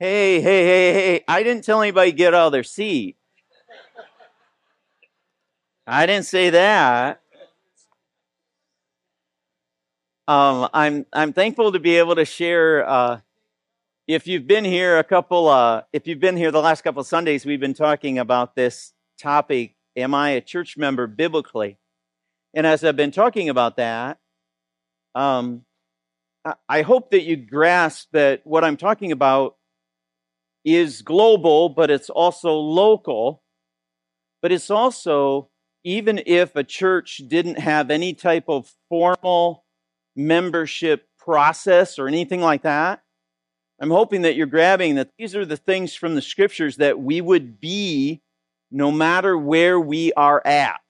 Hey, hey, hey, hey. I didn't tell anybody to get out of their seat. I didn't say that. Um, I'm I'm thankful to be able to share. Uh, if you've been here a couple, uh, if you've been here the last couple Sundays, we've been talking about this topic: Am I a church member biblically? And as I've been talking about that, um, I hope that you grasp that what I'm talking about is global, but it's also local. But it's also even if a church didn't have any type of formal membership process or anything like that, I'm hoping that you're grabbing that these are the things from the scriptures that we would be no matter where we are at.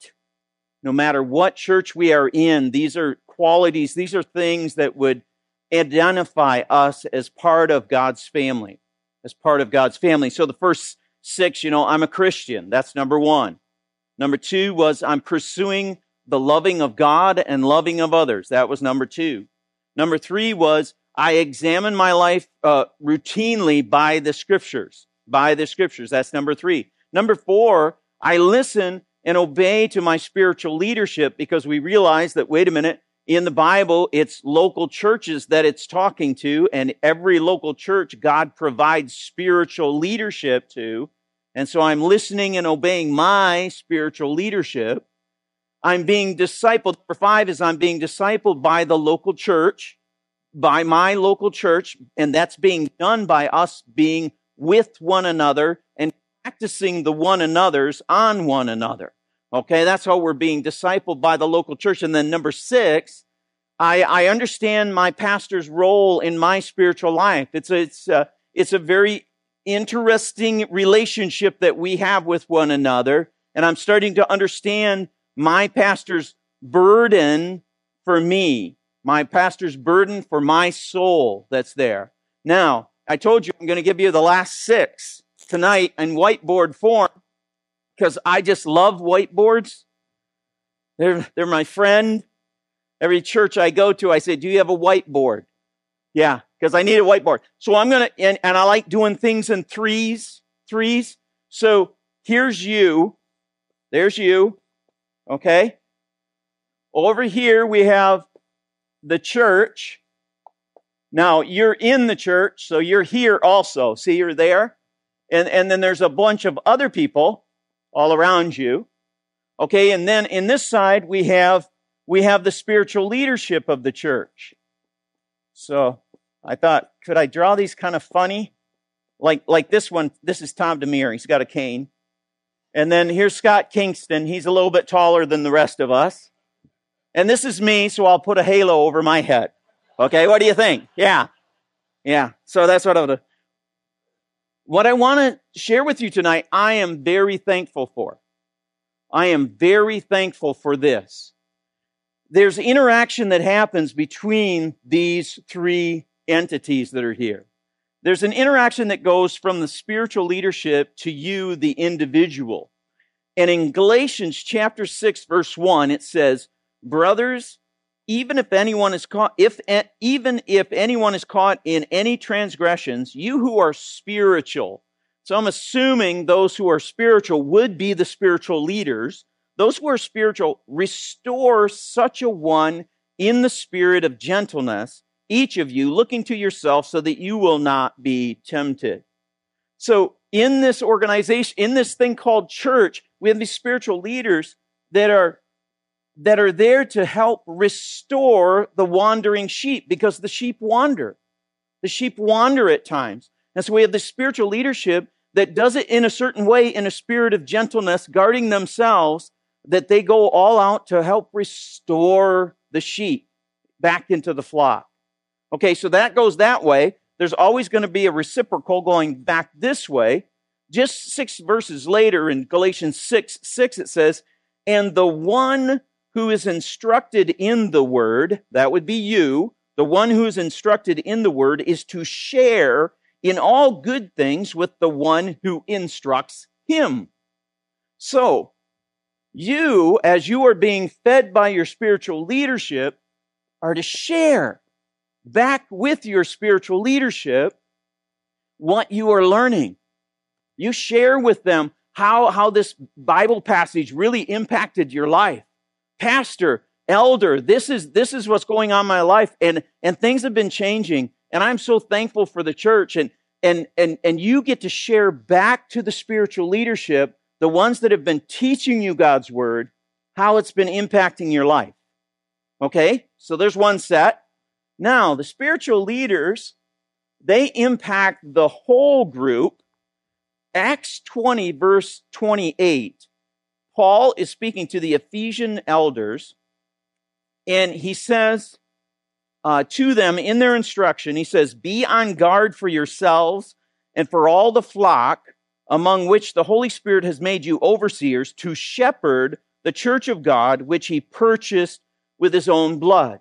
No matter what church we are in, these are qualities, these are things that would identify us as part of God's family, as part of God's family. So the first six, you know, I'm a Christian. That's number one. Number two was I'm pursuing the loving of God and loving of others. That was number two. Number three was I examine my life uh, routinely by the scriptures. By the scriptures. That's number three. Number four, I listen and obey to my spiritual leadership because we realize that, wait a minute, in the Bible, it's local churches that it's talking to, and every local church God provides spiritual leadership to. And so I'm listening and obeying my spiritual leadership. I'm being discipled. Number five is I'm being discipled by the local church, by my local church, and that's being done by us being with one another and practicing the one another's on one another. Okay, that's how we're being discipled by the local church. And then number six, I, I understand my pastor's role in my spiritual life. It's a, it's a, it's a very interesting relationship that we have with one another. And I'm starting to understand my pastor's burden for me, my pastor's burden for my soul that's there. Now, I told you I'm going to give you the last six tonight in whiteboard form because I just love whiteboards. They're, they're my friend. Every church I go to, I say, do you have a whiteboard? Yeah, because I need a whiteboard. So I'm going to, and, and I like doing things in threes, threes. So here's you. There's you. Okay. Over here we have the church. Now you're in the church, so you're here also. See, you're there. And, and then there's a bunch of other people all around you. Okay. And then in this side, we have, we have the spiritual leadership of the church. So I thought, could I draw these kind of funny? Like, like this one, this is Tom Demir. He's got a cane. And then here's Scott Kingston. He's a little bit taller than the rest of us. And this is me, so I'll put a halo over my head. Okay, what do you think? Yeah. Yeah. So that's what I'll do. What I want to share with you tonight, I am very thankful for. I am very thankful for this. There's interaction that happens between these three entities that are here. There's an interaction that goes from the spiritual leadership to you, the individual. And in Galatians chapter 6, verse 1, it says, Brothers, even if anyone is caught, if, eh, even if anyone is caught in any transgressions, you who are spiritual. So I'm assuming those who are spiritual would be the spiritual leaders. Those who are spiritual restore such a one in the spirit of gentleness each of you looking to yourself so that you will not be tempted. So in this organization, in this thing called church, we have these spiritual leaders that are that are there to help restore the wandering sheep because the sheep wander. The sheep wander at times. And so we have the spiritual leadership that does it in a certain way, in a spirit of gentleness, guarding themselves, that they go all out to help restore the sheep back into the flock. Okay, so that goes that way. There's always going to be a reciprocal going back this way. Just six verses later in Galatians 6 6, it says, And the one who is instructed in the word, that would be you, the one who is instructed in the word is to share in all good things with the one who instructs him. So, you, as you are being fed by your spiritual leadership, are to share back with your spiritual leadership what you are learning. You share with them how, how this Bible passage really impacted your life. Pastor, elder, this is, this is what's going on in my life. And, and things have been changing. And I'm so thankful for the church. And, and, and, and you get to share back to the spiritual leadership, the ones that have been teaching you God's word, how it's been impacting your life. Okay? So there's one set. Now, the spiritual leaders, they impact the whole group. Acts 20, verse 28, Paul is speaking to the Ephesian elders, and he says uh, to them in their instruction, he says, Be on guard for yourselves and for all the flock among which the Holy Spirit has made you overseers to shepherd the church of God, which he purchased with his own blood.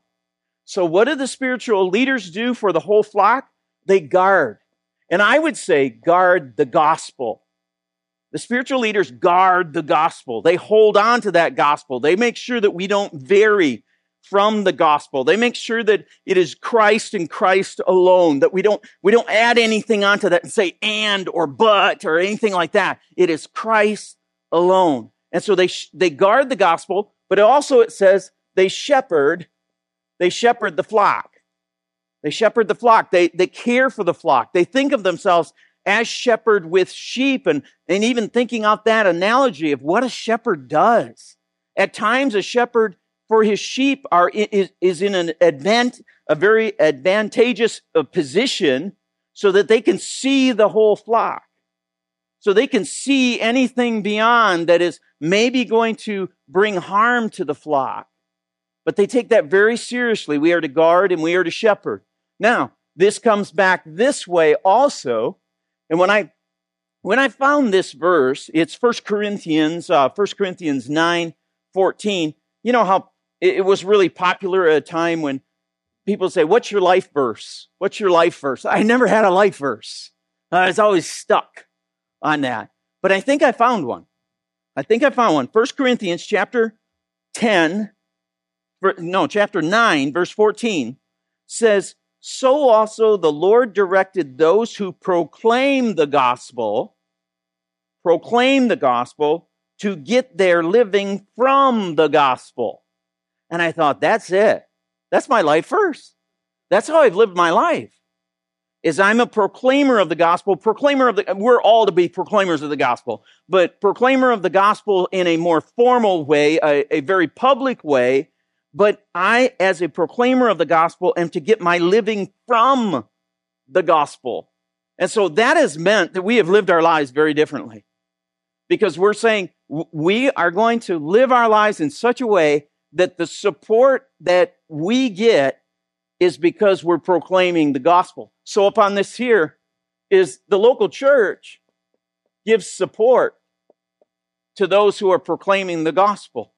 So what do the spiritual leaders do for the whole flock? They guard. And I would say guard the gospel. The spiritual leaders guard the gospel. They hold on to that gospel. They make sure that we don't vary from the gospel. They make sure that it is Christ and Christ alone, that we don't, we don't add anything onto that and say and or but or anything like that. It is Christ alone. And so they, they guard the gospel, but also it says they shepherd, they shepherd the flock. They shepherd the flock. They, they care for the flock. They think of themselves as shepherd with sheep and, and even thinking out that analogy of what a shepherd does. At times, a shepherd for his sheep are, is, is in an advant, a very advantageous uh, position so that they can see the whole flock. So they can see anything beyond that is maybe going to bring harm to the flock. But they take that very seriously. We are to guard and we are to shepherd. Now, this comes back this way also. And when I, when I found this verse, it's 1 Corinthians, uh, 1 Corinthians 9, 14. You know how it, was really popular at a time when people say, what's your life verse? What's your life verse? I never had a life verse. I was always stuck on that. But I think I found one. I think I found one. 1 Corinthians chapter 10, no, chapter 9, verse 14 says, So also the Lord directed those who proclaim the gospel, proclaim the gospel, to get their living from the gospel. And I thought, that's it. That's my life first. That's how I've lived my life. Is I'm a proclaimer of the gospel, proclaimer of the, we're all to be proclaimers of the gospel, but proclaimer of the gospel in a more formal way, a, a very public way. But I, as a proclaimer of the gospel, am to get my living from the gospel. And so that has meant that we have lived our lives very differently because we're saying we are going to live our lives in such a way that the support that we get is because we're proclaiming the gospel. So upon this here is the local church gives support to those who are proclaiming the gospel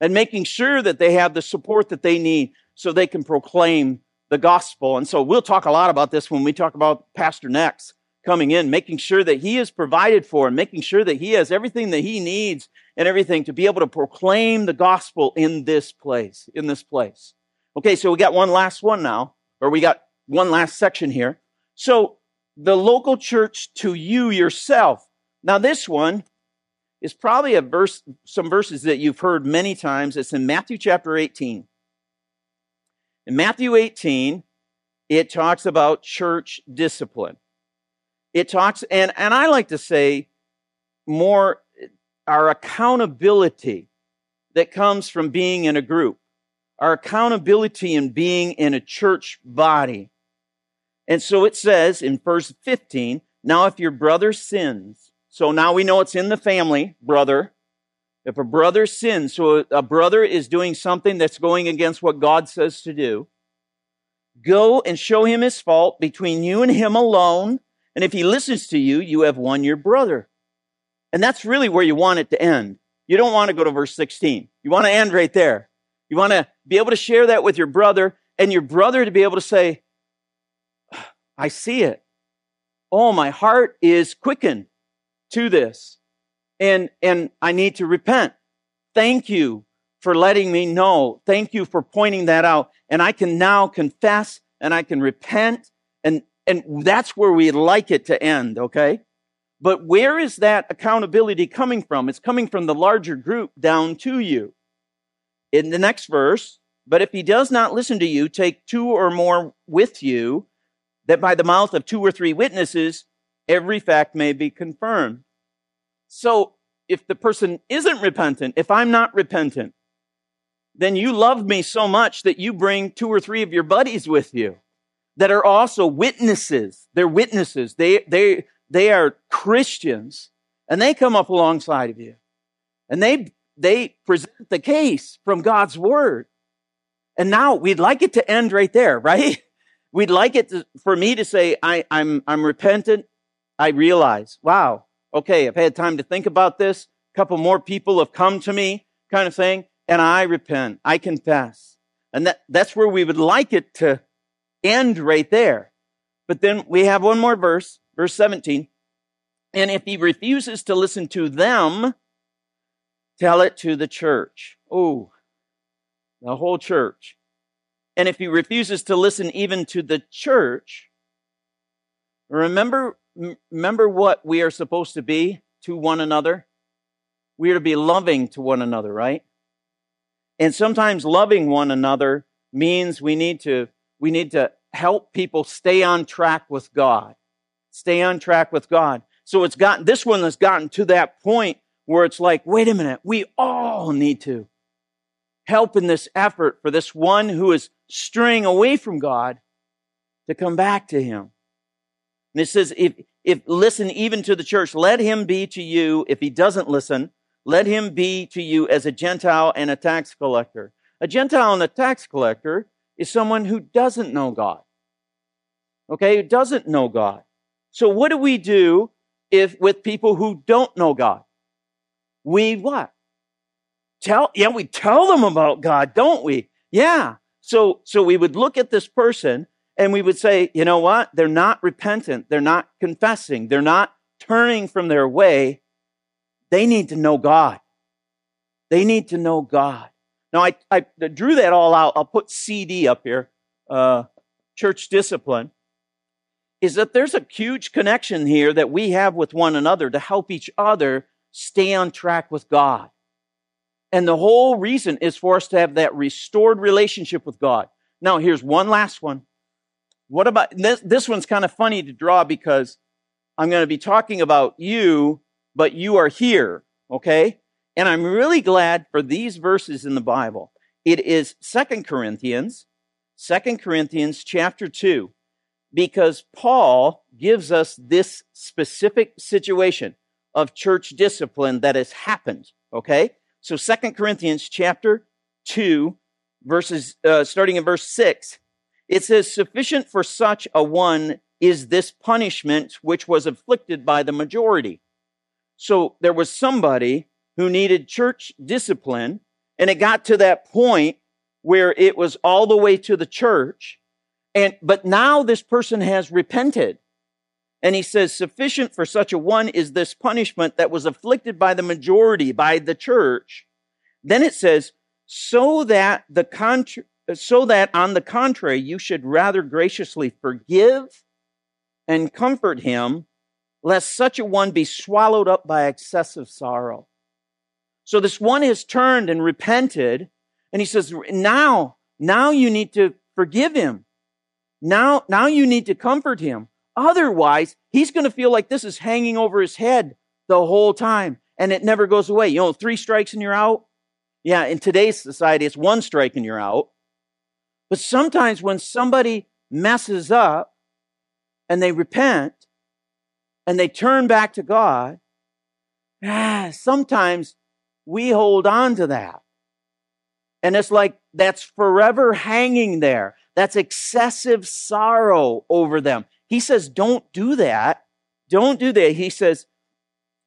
and making sure that they have the support that they need so they can proclaim the gospel. And so we'll talk a lot about this when we talk about Pastor Next coming in, making sure that he is provided for and making sure that he has everything that he needs and everything to be able to proclaim the gospel in this place, in this place. Okay, so we got one last one now, or we got one last section here. So the local church to you yourself. Now this one is probably a verse, some verses that you've heard many times. It's in Matthew chapter 18. In Matthew 18, it talks about church discipline. It talks, and, and I like to say more our accountability that comes from being in a group, our accountability in being in a church body. And so it says in verse 15, now if your brother sins, so now we know it's in the family, brother. If a brother sins, so a brother is doing something that's going against what God says to do, go and show him his fault between you and him alone and if he listens to you, you have won your brother. And that's really where you want it to end. You don't want to go to verse 16. You want to end right there. You want to be able to share that with your brother and your brother to be able to say, I see it. Oh, my heart is quickened to this. And, and I need to repent. Thank you for letting me know. Thank you for pointing that out. And I can now confess and I can repent and and that's where we like it to end, okay? But where is that accountability coming from? It's coming from the larger group down to you. In the next verse, but if he does not listen to you, take two or more with you, that by the mouth of two or three witnesses, every fact may be confirmed. So if the person isn't repentant, if I'm not repentant, then you love me so much that you bring two or three of your buddies with you that are also witnesses. They're witnesses. They, they, they are Christians and they come up alongside of you and they, they present the case from God's word. And now we'd like it to end right there, right? We'd like it to, for me to say, I, I'm, I'm repentant. I realize, wow, okay, I've had time to think about this. A couple more people have come to me kind of thing. And I repent. I confess. And that, that's where we would like it to end right there. But then we have one more verse, verse 17. And if he refuses to listen to them, tell it to the church. Oh, the whole church. And if he refuses to listen even to the church, remember, remember what we are supposed to be to one another? We are to be loving to one another, right? And sometimes loving one another means we need to, we need to help people stay on track with God. Stay on track with God. So it's gotten, this one has gotten to that point where it's like, wait a minute, we all need to help in this effort for this one who is straying away from God to come back to Him. And it says, if, if listen even to the church, let him be to you, if he doesn't listen, let him be to you as a Gentile and a tax collector. A Gentile and a tax collector is someone who doesn't know God. Okay, who doesn't know God. So what do we do if with people who don't know God? We what? Tell, yeah, we tell them about God, don't we? Yeah. So, so we would look at this person and we would say, you know what? They're not repentant. They're not confessing. They're not turning from their way. They need to know God. They need to know God. Now, I, I drew that all out. I'll put CD up here, uh, church discipline, is that there's a huge connection here that we have with one another to help each other stay on track with God. And the whole reason is for us to have that restored relationship with God. Now, here's one last one. What about this? This one's kind of funny to draw because I'm going to be talking about you but you are here, okay? And I'm really glad for these verses in the Bible. It is Second Corinthians, Second Corinthians chapter 2, because Paul gives us this specific situation of church discipline that has happened, okay? So Second Corinthians chapter 2, verses, uh, starting in verse 6, it says, Sufficient for such a one is this punishment which was inflicted by the majority. So there was somebody who needed church discipline, and it got to that point where it was all the way to the church. And, but now this person has repented. And he says, sufficient for such a one is this punishment that was afflicted by the majority, by the church. Then it says, so that the contra- so that on the contrary, you should rather graciously forgive and comfort him lest such a one be swallowed up by excessive sorrow. So this one has turned and repented, and he says, now, now you need to forgive him. Now, now you need to comfort him. Otherwise, he's going to feel like this is hanging over his head the whole time, and it never goes away. You know, three strikes and you're out. Yeah, in today's society, it's one strike and you're out. But sometimes when somebody messes up and they repent, and they turn back to God, ah, sometimes we hold on to that. And it's like that's forever hanging there. That's excessive sorrow over them. He says, don't do that. Don't do that. He says,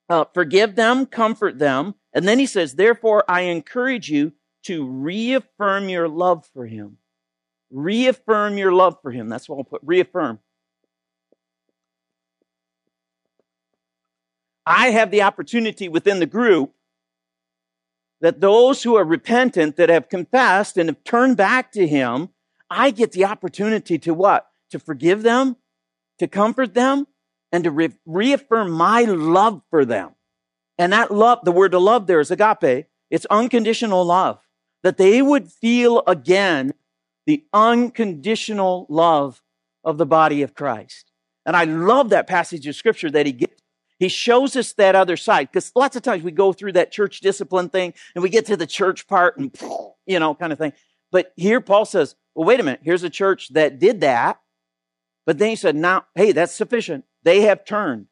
uh, forgive them, comfort them. And then he says, therefore, I encourage you to reaffirm your love for him. Reaffirm your love for him. That's what I'll put. Reaffirm. I have the opportunity within the group that those who are repentant, that have confessed and have turned back to Him, I get the opportunity to what? To forgive them, to comfort them and to re- reaffirm my love for them. And that love, the word to love there is agape. It's unconditional love. That they would feel again the unconditional love of the body of Christ. And I love that passage of scripture that he gives. He shows us that other side because lots of times we go through that church discipline thing and we get to the church part and, you know, kind of thing. But here Paul says, well, wait a minute. Here's a church that did that. But then he said, now, hey, that's sufficient. They have turned.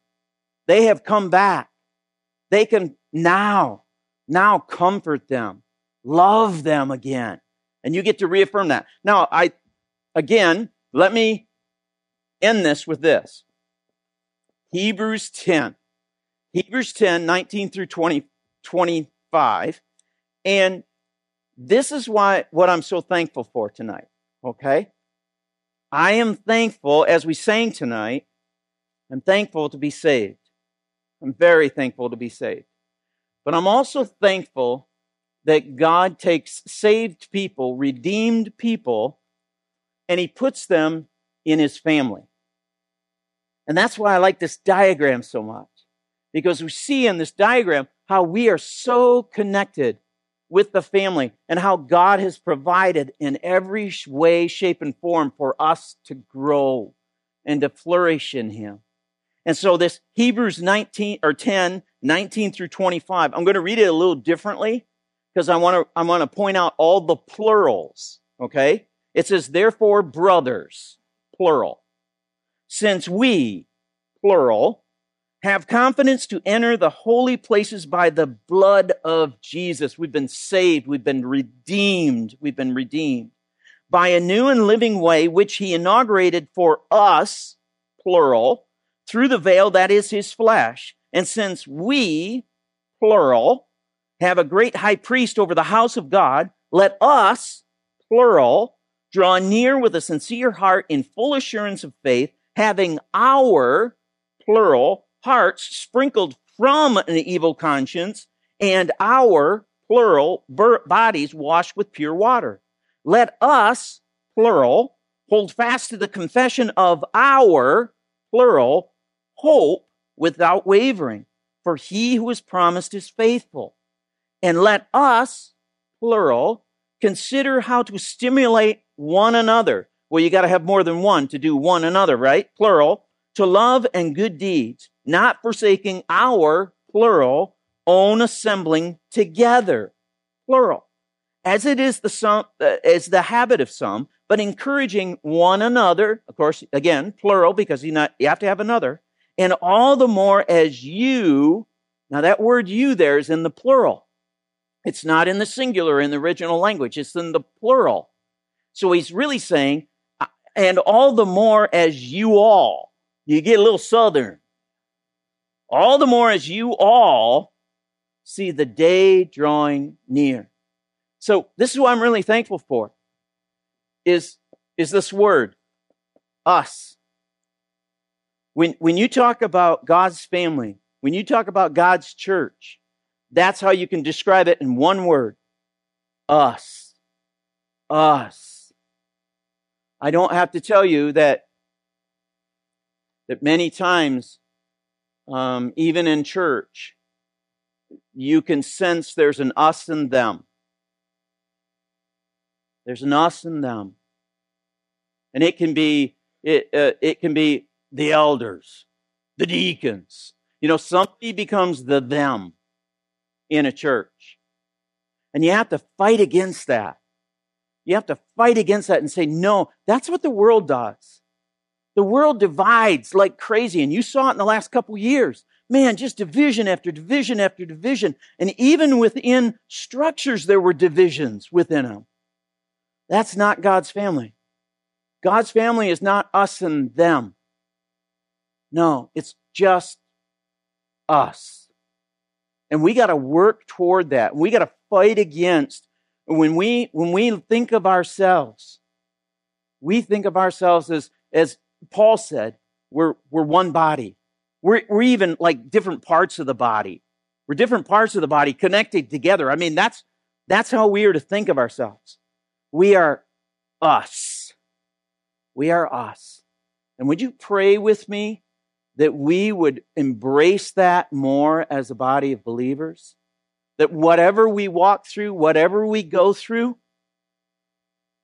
They have come back. They can now, now comfort them, love them again. And you get to reaffirm that. Now, I, again, let me end this with this. Hebrews 10. Hebrews 10, 19 through 20, 25. And this is why, what I'm so thankful for tonight. Okay? I am thankful, as we sang tonight, I'm thankful to be saved. I'm very thankful to be saved. But I'm also thankful that God takes saved people, redeemed people, and He puts them in His family. And that's why I like this diagram so much. Because we see in this diagram how we are so connected with the family and how God has provided in every way, shape, and form for us to grow and to flourish in Him. And so this Hebrews 19 or 10, 19 through 25, I'm going to read it a little differently because I want to, I want to point out all the plurals. Okay. It says, therefore, brothers, plural. Since we, plural, have confidence to enter the holy places by the blood of Jesus. We've been saved. We've been redeemed. We've been redeemed by a new and living way, which he inaugurated for us, plural, through the veil that is his flesh. And since we, plural, have a great high priest over the house of God, let us, plural, draw near with a sincere heart in full assurance of faith, having our, plural, hearts sprinkled from an evil conscience and our, plural, bodies washed with pure water. Let us, plural, hold fast to the confession of our, plural, hope without wavering, for he who is promised is faithful. And let us, plural, consider how to stimulate one another. Well, you got to have more than one to do one another, right? Plural, to love and good deeds, not forsaking our, plural, own assembling together, plural. As it is the some, uh, as the habit of some, but encouraging one another. Of course, again, plural because you not you have to have another and all the more as you, now that word you there is in the plural. It's not in the singular in the original language, it's in the plural. So he's really saying, and all the more as you all, you get a little southern. All the more as you all see the day drawing near. So this is what I'm really thankful for is, is this word, us. When, when you talk about God's family, when you talk about God's church, that's how you can describe it in one word us. Us. I don't have to tell you that, that many times, um, even in church, you can sense there's an us and them. There's an us and them. And it can be, it, uh, it can be the elders, the deacons. You know, somebody becomes the them in a church. And you have to fight against that. You have to fight against that and say, no, that's what the world does. The world divides like crazy. And you saw it in the last couple years. Man, just division after division after division. And even within structures, there were divisions within them. That's not God's family. God's family is not us and them. No, it's just us. And we got to work toward that. We got to fight against when we when we think of ourselves, we think of ourselves as as Paul said, we're we're one body. We're we're even like different parts of the body. We're different parts of the body connected together. I mean, that's that's how we are to think of ourselves. We are us. We are us. And would you pray with me that we would embrace that more as a body of believers? That whatever we walk through, whatever we go through,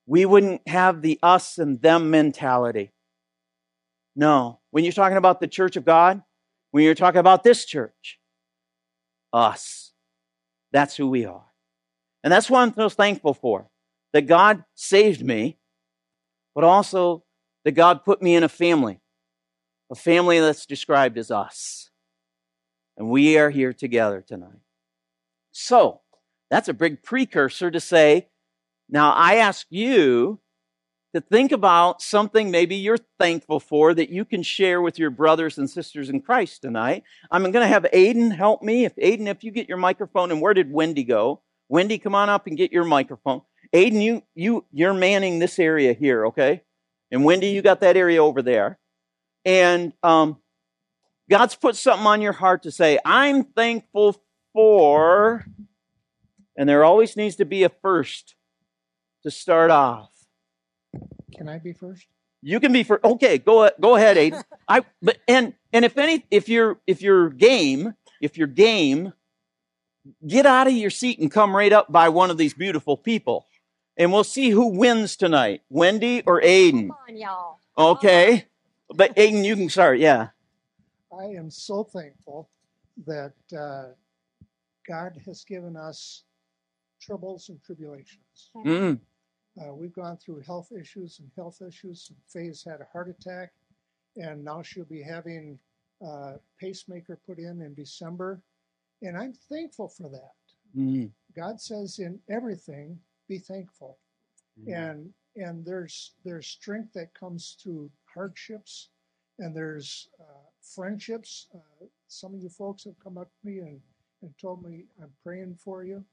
we wouldn't have the us and them mentality. No. When you're talking about the church of God, when you're talking about this church, us. That's who we are. And that's what I'm most thankful for. That God saved me, but also that God put me in a family. A family that's described as us. And we are here together tonight. So, that's a big precursor to say, now I ask you to think about something maybe you're thankful for that you can share with your brothers and sisters in Christ tonight. I'm going to have Aiden help me. If Aiden, if you get your microphone, and where did Wendy go? Wendy, come on up and get your microphone. Aiden, you you you're manning this area here, okay? And Wendy, you got that area over there. And um, God's put something on your heart to say, I'm thankful for, and there always needs to be a first to start off. Can I be first? You can be first. okay. Go go ahead, Aiden. I but and and if any if you're if you're game if you're game, get out of your seat and come right up by one of these beautiful people, and we'll see who wins tonight, Wendy or Aiden. Come on, y'all. Okay, but Aiden, you can start. Yeah. I am so thankful that uh, God has given us troubles and tribulations. Mm. Uh, we've gone through health issues and health issues. And Faye's had a heart attack, and now she'll be having a pacemaker put in in December. And I'm thankful for that. Mm. God says in everything, be thankful. And and there's there's strength that comes through hardships, and there's uh, friendships. Uh, some of you folks have come up to me and, and told me I'm praying for you,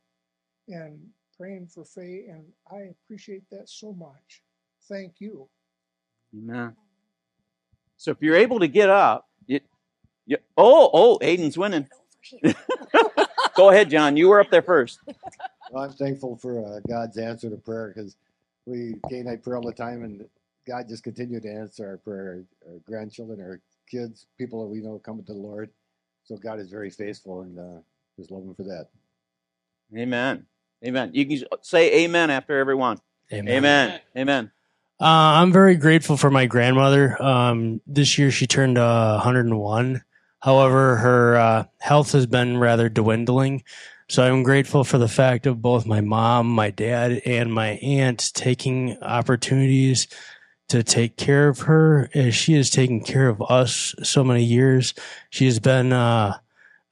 and praying for Faye, and I appreciate that so much. Thank you. Amen. So if you're able to get up, you, you, oh, oh, Aiden's winning. Go ahead, John. You were up there first. Well, I'm thankful for uh, God's answer to prayer because we Kay and I pray all the time, and God just continued to answer our prayer. Our, grandchildren, our kids, people that we know coming to the Lord. So God is very faithful, and uh, just love Him for that. Amen. Amen. You can say amen after everyone. Amen. Amen. Amen. Uh, I'm very grateful for my grandmother. Um, this year she turned uh, 101. However, her uh, health has been rather dwindling. So I'm grateful for the fact of both my mom, my dad, and my aunt taking opportunities to take care of her as she has taken care of us so many years. She has been, uh,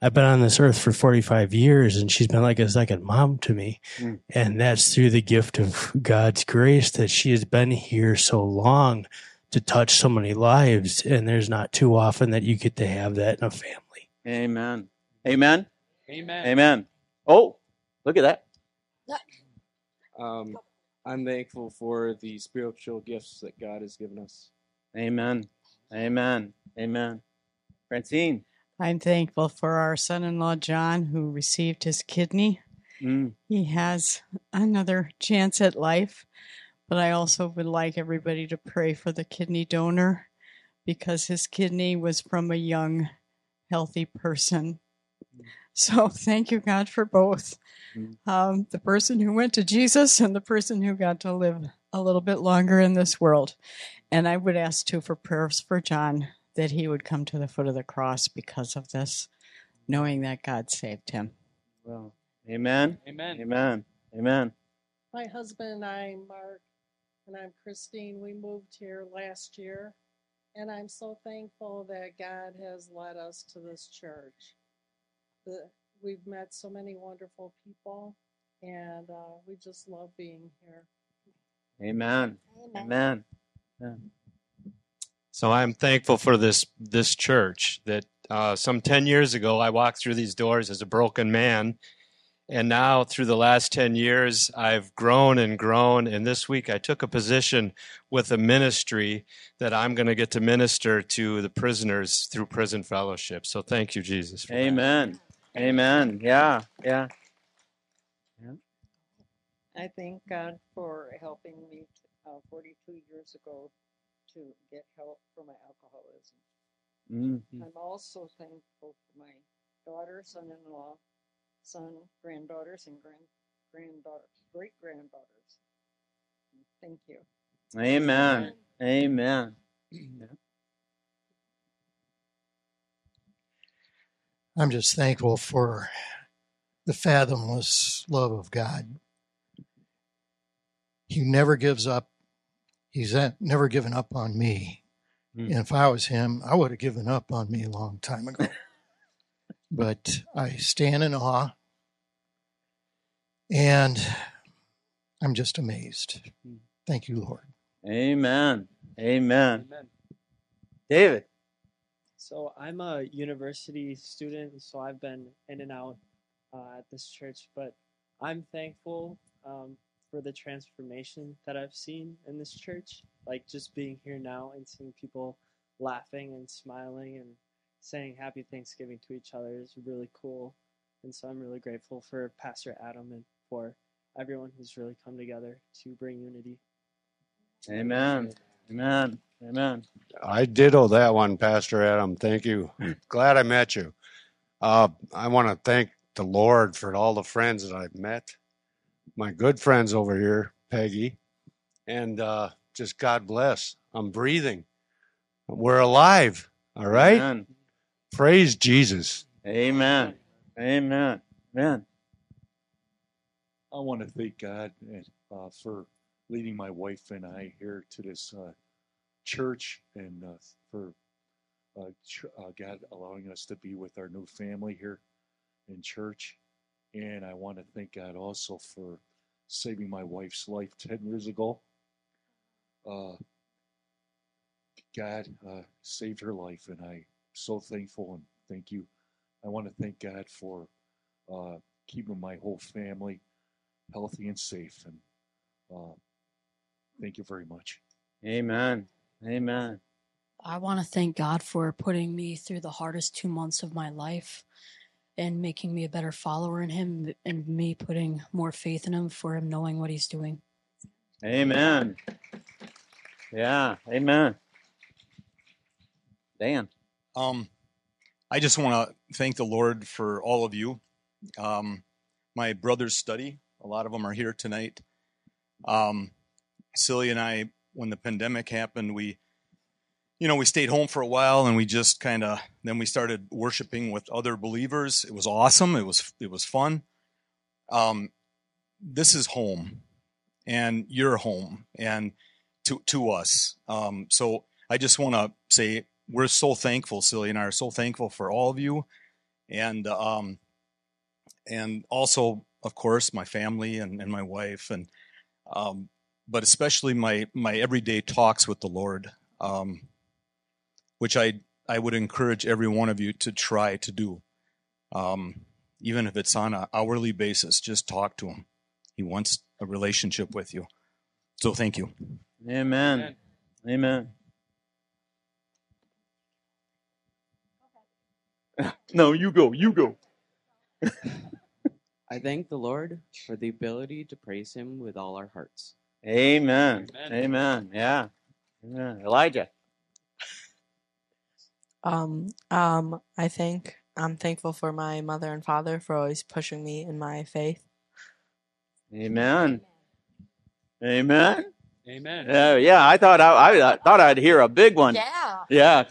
I've been on this earth for 45 years and she's been like a second mom to me. Mm. And that's through the gift of God's grace that she has been here so long to touch so many lives. And there's not too often that you get to have that in a family. Amen. Amen. Amen. Amen. Oh, look at that. Um, I'm thankful for the spiritual gifts that God has given us. Amen. Amen. Amen. Francine. I'm thankful for our son in law, John, who received his kidney. Mm. He has another chance at life, but I also would like everybody to pray for the kidney donor because his kidney was from a young, healthy person. So thank you, God, for both Mm. um, the person who went to Jesus and the person who got to live a little bit longer in this world. And I would ask too for prayers for John that he would come to the foot of the cross because of this, knowing that God saved him. Well, amen. Amen. Amen. Amen. My husband and I, Mark, and I'm Christine, we moved here last year. And I'm so thankful that God has led us to this church. The, we've met so many wonderful people, and uh, we just love being here. Amen. Amen. So I'm thankful for this this church that uh, some ten years ago I walked through these doors as a broken man, and now through the last ten years I've grown and grown. And this week I took a position with a ministry that I'm going to get to minister to the prisoners through prison fellowship. So thank you, Jesus. For that. Amen. Amen. Yeah. Yeah. I thank God for helping me uh, 42 years ago to get help for my alcoholism. Mm. I'm also thankful for my daughter, son-in-law, son, granddaughters, and grand granddaughters, great granddaughters. Thank you. Amen. Amen. I'm just thankful for the fathomless love of God. He never gives up. He's never given up on me. Mm. And if I was him, I would have given up on me a long time ago. but I stand in awe and I'm just amazed. Thank you, Lord. Amen. Amen. Amen. David. So I'm a university student, so I've been in and out uh, at this church, but I'm thankful um, for the transformation that I've seen in this church. Like just being here now and seeing people laughing and smiling and saying happy Thanksgiving to each other is really cool. And so I'm really grateful for Pastor Adam and for everyone who's really come together to bring unity. Amen. Amen. Amen. I ditto that one, Pastor Adam. Thank you. Glad I met you. Uh, I want to thank the Lord for all the friends that I've met, my good friends over here, Peggy, and uh, just God bless. I'm breathing. We're alive. All right. Amen. Praise Jesus. Amen. Amen. Amen. I want to thank God uh, for leading my wife and I here to this uh, church and uh, for uh, ch- uh, God allowing us to be with our new family here in church. And I want to thank God also for saving my wife's life 10 years ago. Uh, God saved her life, and I'm so thankful and thank you. I want to thank God for keeping my whole family healthy and safe. And uh, thank you very much. Amen. Amen. I want to thank God for putting me through the hardest two months of my life and making me a better follower in Him and me putting more faith in Him for Him knowing what He's doing. Amen. Yeah. Amen. Dan. Um, I just want to thank the Lord for all of you. Um, my brother's study, a lot of them are here tonight. Um, Silly and I, when the pandemic happened, we, you know, we stayed home for a while and we just kind of, then we started worshiping with other believers. It was awesome. It was, it was fun. Um, this is home and you're home and to, to us. Um, so I just want to say we're so thankful, Silly and I are so thankful for all of you. And, um, and also, of course, my family and, and my wife and, um, but especially my, my everyday talks with the Lord, um, which I, I would encourage every one of you to try to do. Um, even if it's on an hourly basis, just talk to him. He wants a relationship with you. So thank you. Amen. Amen. No, you go. You go. I thank the Lord for the ability to praise Him with all our hearts. Amen. Amen. Amen. Yeah. Amen. Elijah. Um, um, I think I'm thankful for my mother and father for always pushing me in my faith. Amen. Amen. Amen. Yeah, yeah. I thought I, I thought I'd hear a big one. Yeah. Yeah.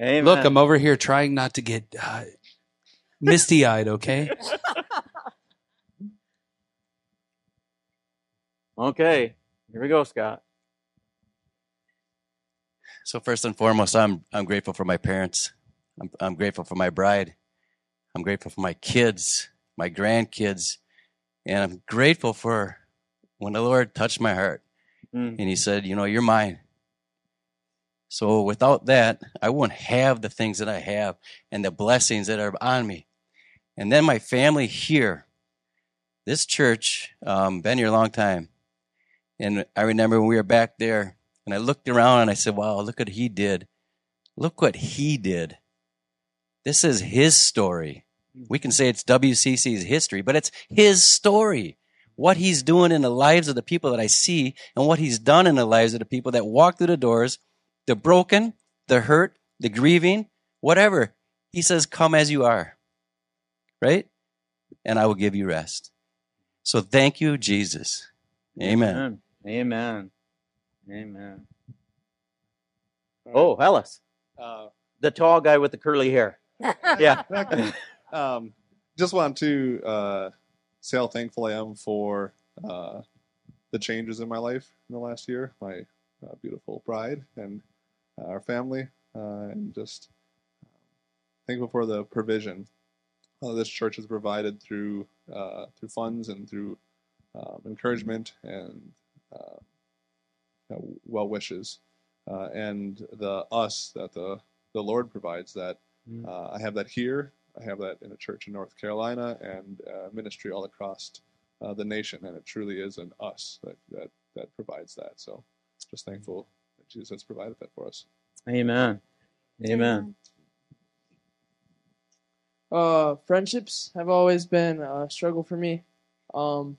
Amen. Look, I'm over here trying not to get uh, misty eyed, okay? Okay. Here we go, Scott. So first and foremost, I'm I'm grateful for my parents. I'm I'm grateful for my bride. I'm grateful for my kids, my grandkids, and I'm grateful for when the Lord touched my heart Mm. and He said, "You know, you're mine." So without that, I wouldn't have the things that I have and the blessings that are on me. And then my family here, this church, um, been here a long time. And I remember when we were back there, and I looked around and I said, wow, look what he did. Look what he did. This is his story. Hmm. We can say it's WCC's history, but it's his story. what he's doing in the lives of the people that I see and what he's done in the lives of the people that walk through the doors, the broken, the hurt, the grieving, whatever. He says, Come as you are, right? And I will give you rest. So thank you, Jesus. Amen. Amen. Amen. Amen. Oh, Ellis. Uh, The tall guy with the curly hair. Yeah. um, just want to uh, say how thankful I am for uh, the changes in my life in the last year. My uh, beautiful bride and uh, our family, uh, and just thankful for the provision uh, this church has provided through uh, through funds and through um, encouragement and well wishes, uh, and the us that the the Lord provides. That Mm. uh, I have that here. I have that in a church in North Carolina and uh, ministry all across uh, the nation, and it truly is an us that that that provides that. So, just thankful that Jesus has provided that for us. Amen. Amen. Uh, friendships have always been a struggle for me. Um,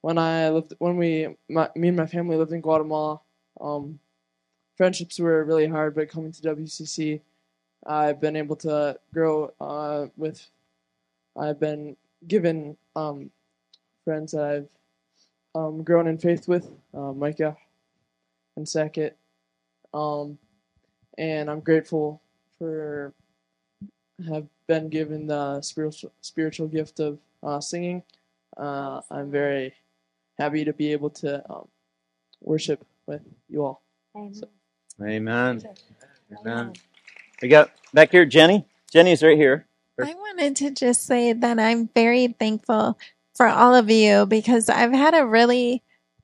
when I lived, when we, my, me and my family lived in Guatemala, um, friendships were really hard. But coming to WCC, I've been able to grow uh, with. I've been given um, friends that I've um, grown in faith with, uh, Micah and Sackett, um, and I'm grateful for have been given the spiritual spiritual gift of uh, singing. Uh, I'm very happy to be able to um, worship with you all. So, Amen. Amen. We got back here, Jenny. Jenny's right here. I wanted to just say that I'm very thankful for all of you because I've had a really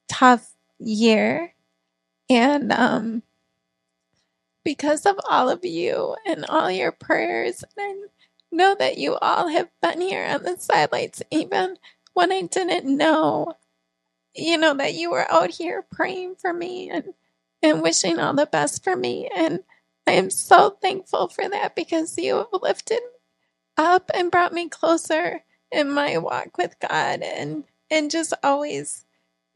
tough year. And um, because of all of you and all your prayers, and I know that you all have been here on the sidelines, even when I didn't know, you know, that you were out here praying for me and, and wishing all the best for me. And I am so thankful for that because you have lifted up and brought me closer in my walk with God and and just always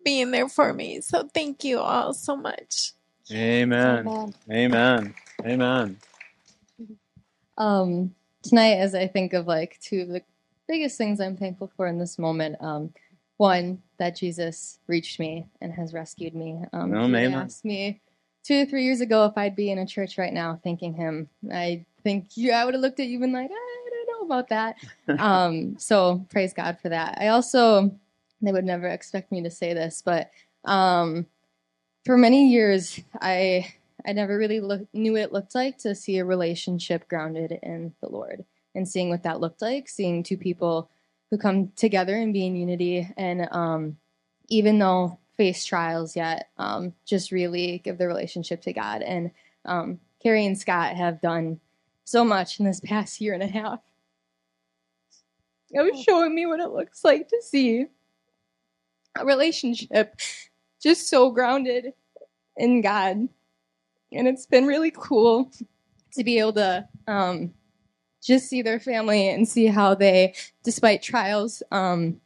being there for me. So thank you all so much. Amen. Amen. Amen. Um, tonight, as I think of like two of the biggest things I'm thankful for in this moment, um, one that Jesus reached me and has rescued me. Um, Oh, he asked me two or three years ago if I'd be in a church right now, thanking Him. I think you, I would have looked at you and been like, I don't know about that. um, so praise God for that. I also, they would never expect me to say this, but um, for many years, I I never really look, knew what it looked like to see a relationship grounded in the Lord and seeing what that looked like, seeing two people who come together and be in unity, and um, even though face trials yet, um, just really give their relationship to God. And um, Carrie and Scott have done so much in this past year and a half. Was showing me what it looks like to see a relationship just so grounded in God. And it's been really cool to be able to um, just see their family and see how they, despite trials, um,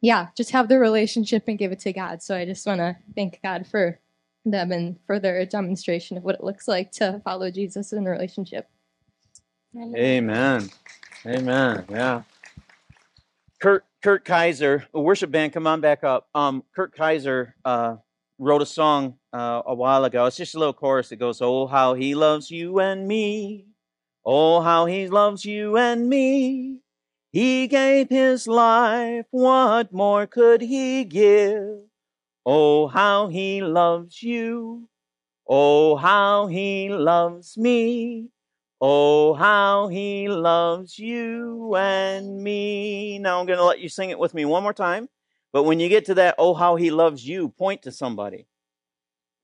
yeah, just have the relationship and give it to God. So I just want to thank God for them and for their demonstration of what it looks like to follow Jesus in a relationship. Amen. Amen. Yeah. Kurt Kurt Kaiser, a worship band, come on back up. Um, Kurt Kaiser uh, wrote a song uh, a while ago. It's just a little chorus that goes, "Oh how he loves you and me, oh how he loves you and me. He gave his life. What more could he give? Oh how he loves you, oh how he loves me." Oh, how he loves you and me. Now I'm going to let you sing it with me one more time. But when you get to that, oh, how he loves you, point to somebody.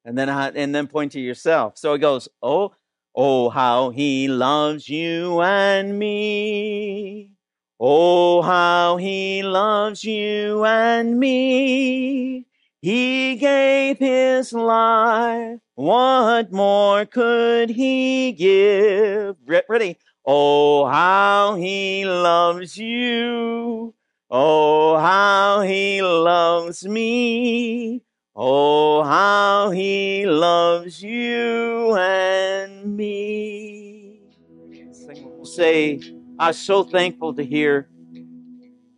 And then, uh, and then point to yourself. So it goes, oh, oh, how he loves you and me. Oh, how he loves you and me. He gave his life. What more could he give? Re- Ready? Oh, how he loves you. Oh, how he loves me. Oh, how he loves you and me. Say, I'm so thankful to hear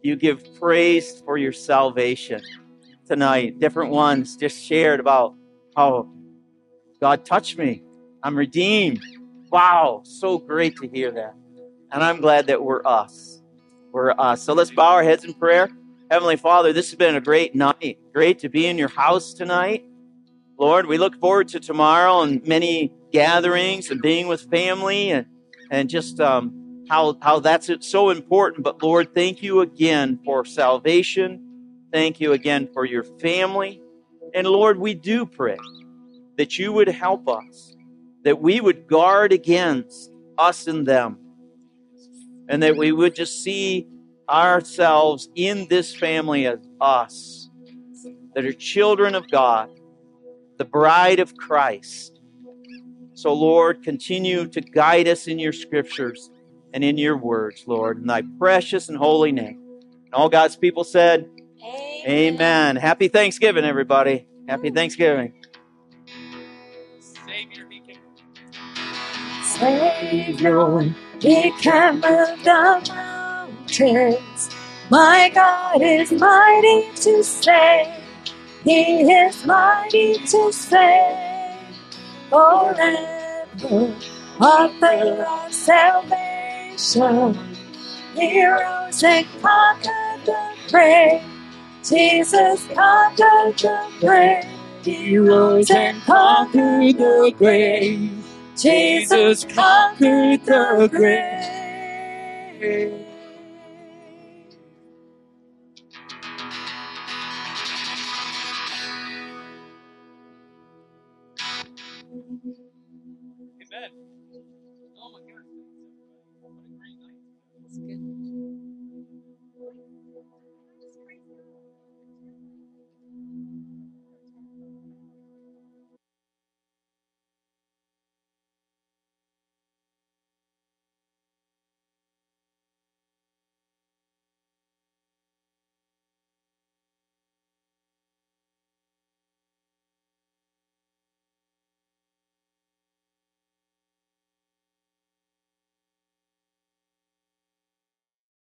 you give praise for your salvation tonight. Different ones just shared about how God touched me. I'm redeemed. Wow, so great to hear that. And I'm glad that we're us. We're us. So let's bow our heads in prayer. Heavenly Father, this has been a great night. Great to be in your house tonight. Lord, we look forward to tomorrow and many gatherings and being with family and, and just um, how, how that's so important. But Lord, thank you again for salvation. Thank you again for your family. And Lord, we do pray that you would help us, that we would guard against us and them, and that we would just see ourselves in this family as us, that are children of God, the bride of Christ. So, Lord, continue to guide us in your scriptures and in your words, Lord, in thy precious and holy name. And all God's people said, Amen. Amen. Happy Thanksgiving, everybody. Happy Thanksgiving. Savior, He can move the mountains. My God is mighty to save. He is mighty to save. Forever, author of salvation. He rose and conquered the grave. Jesus conquered the grave. He rose and conquered the grave. Jesus conquered the grave.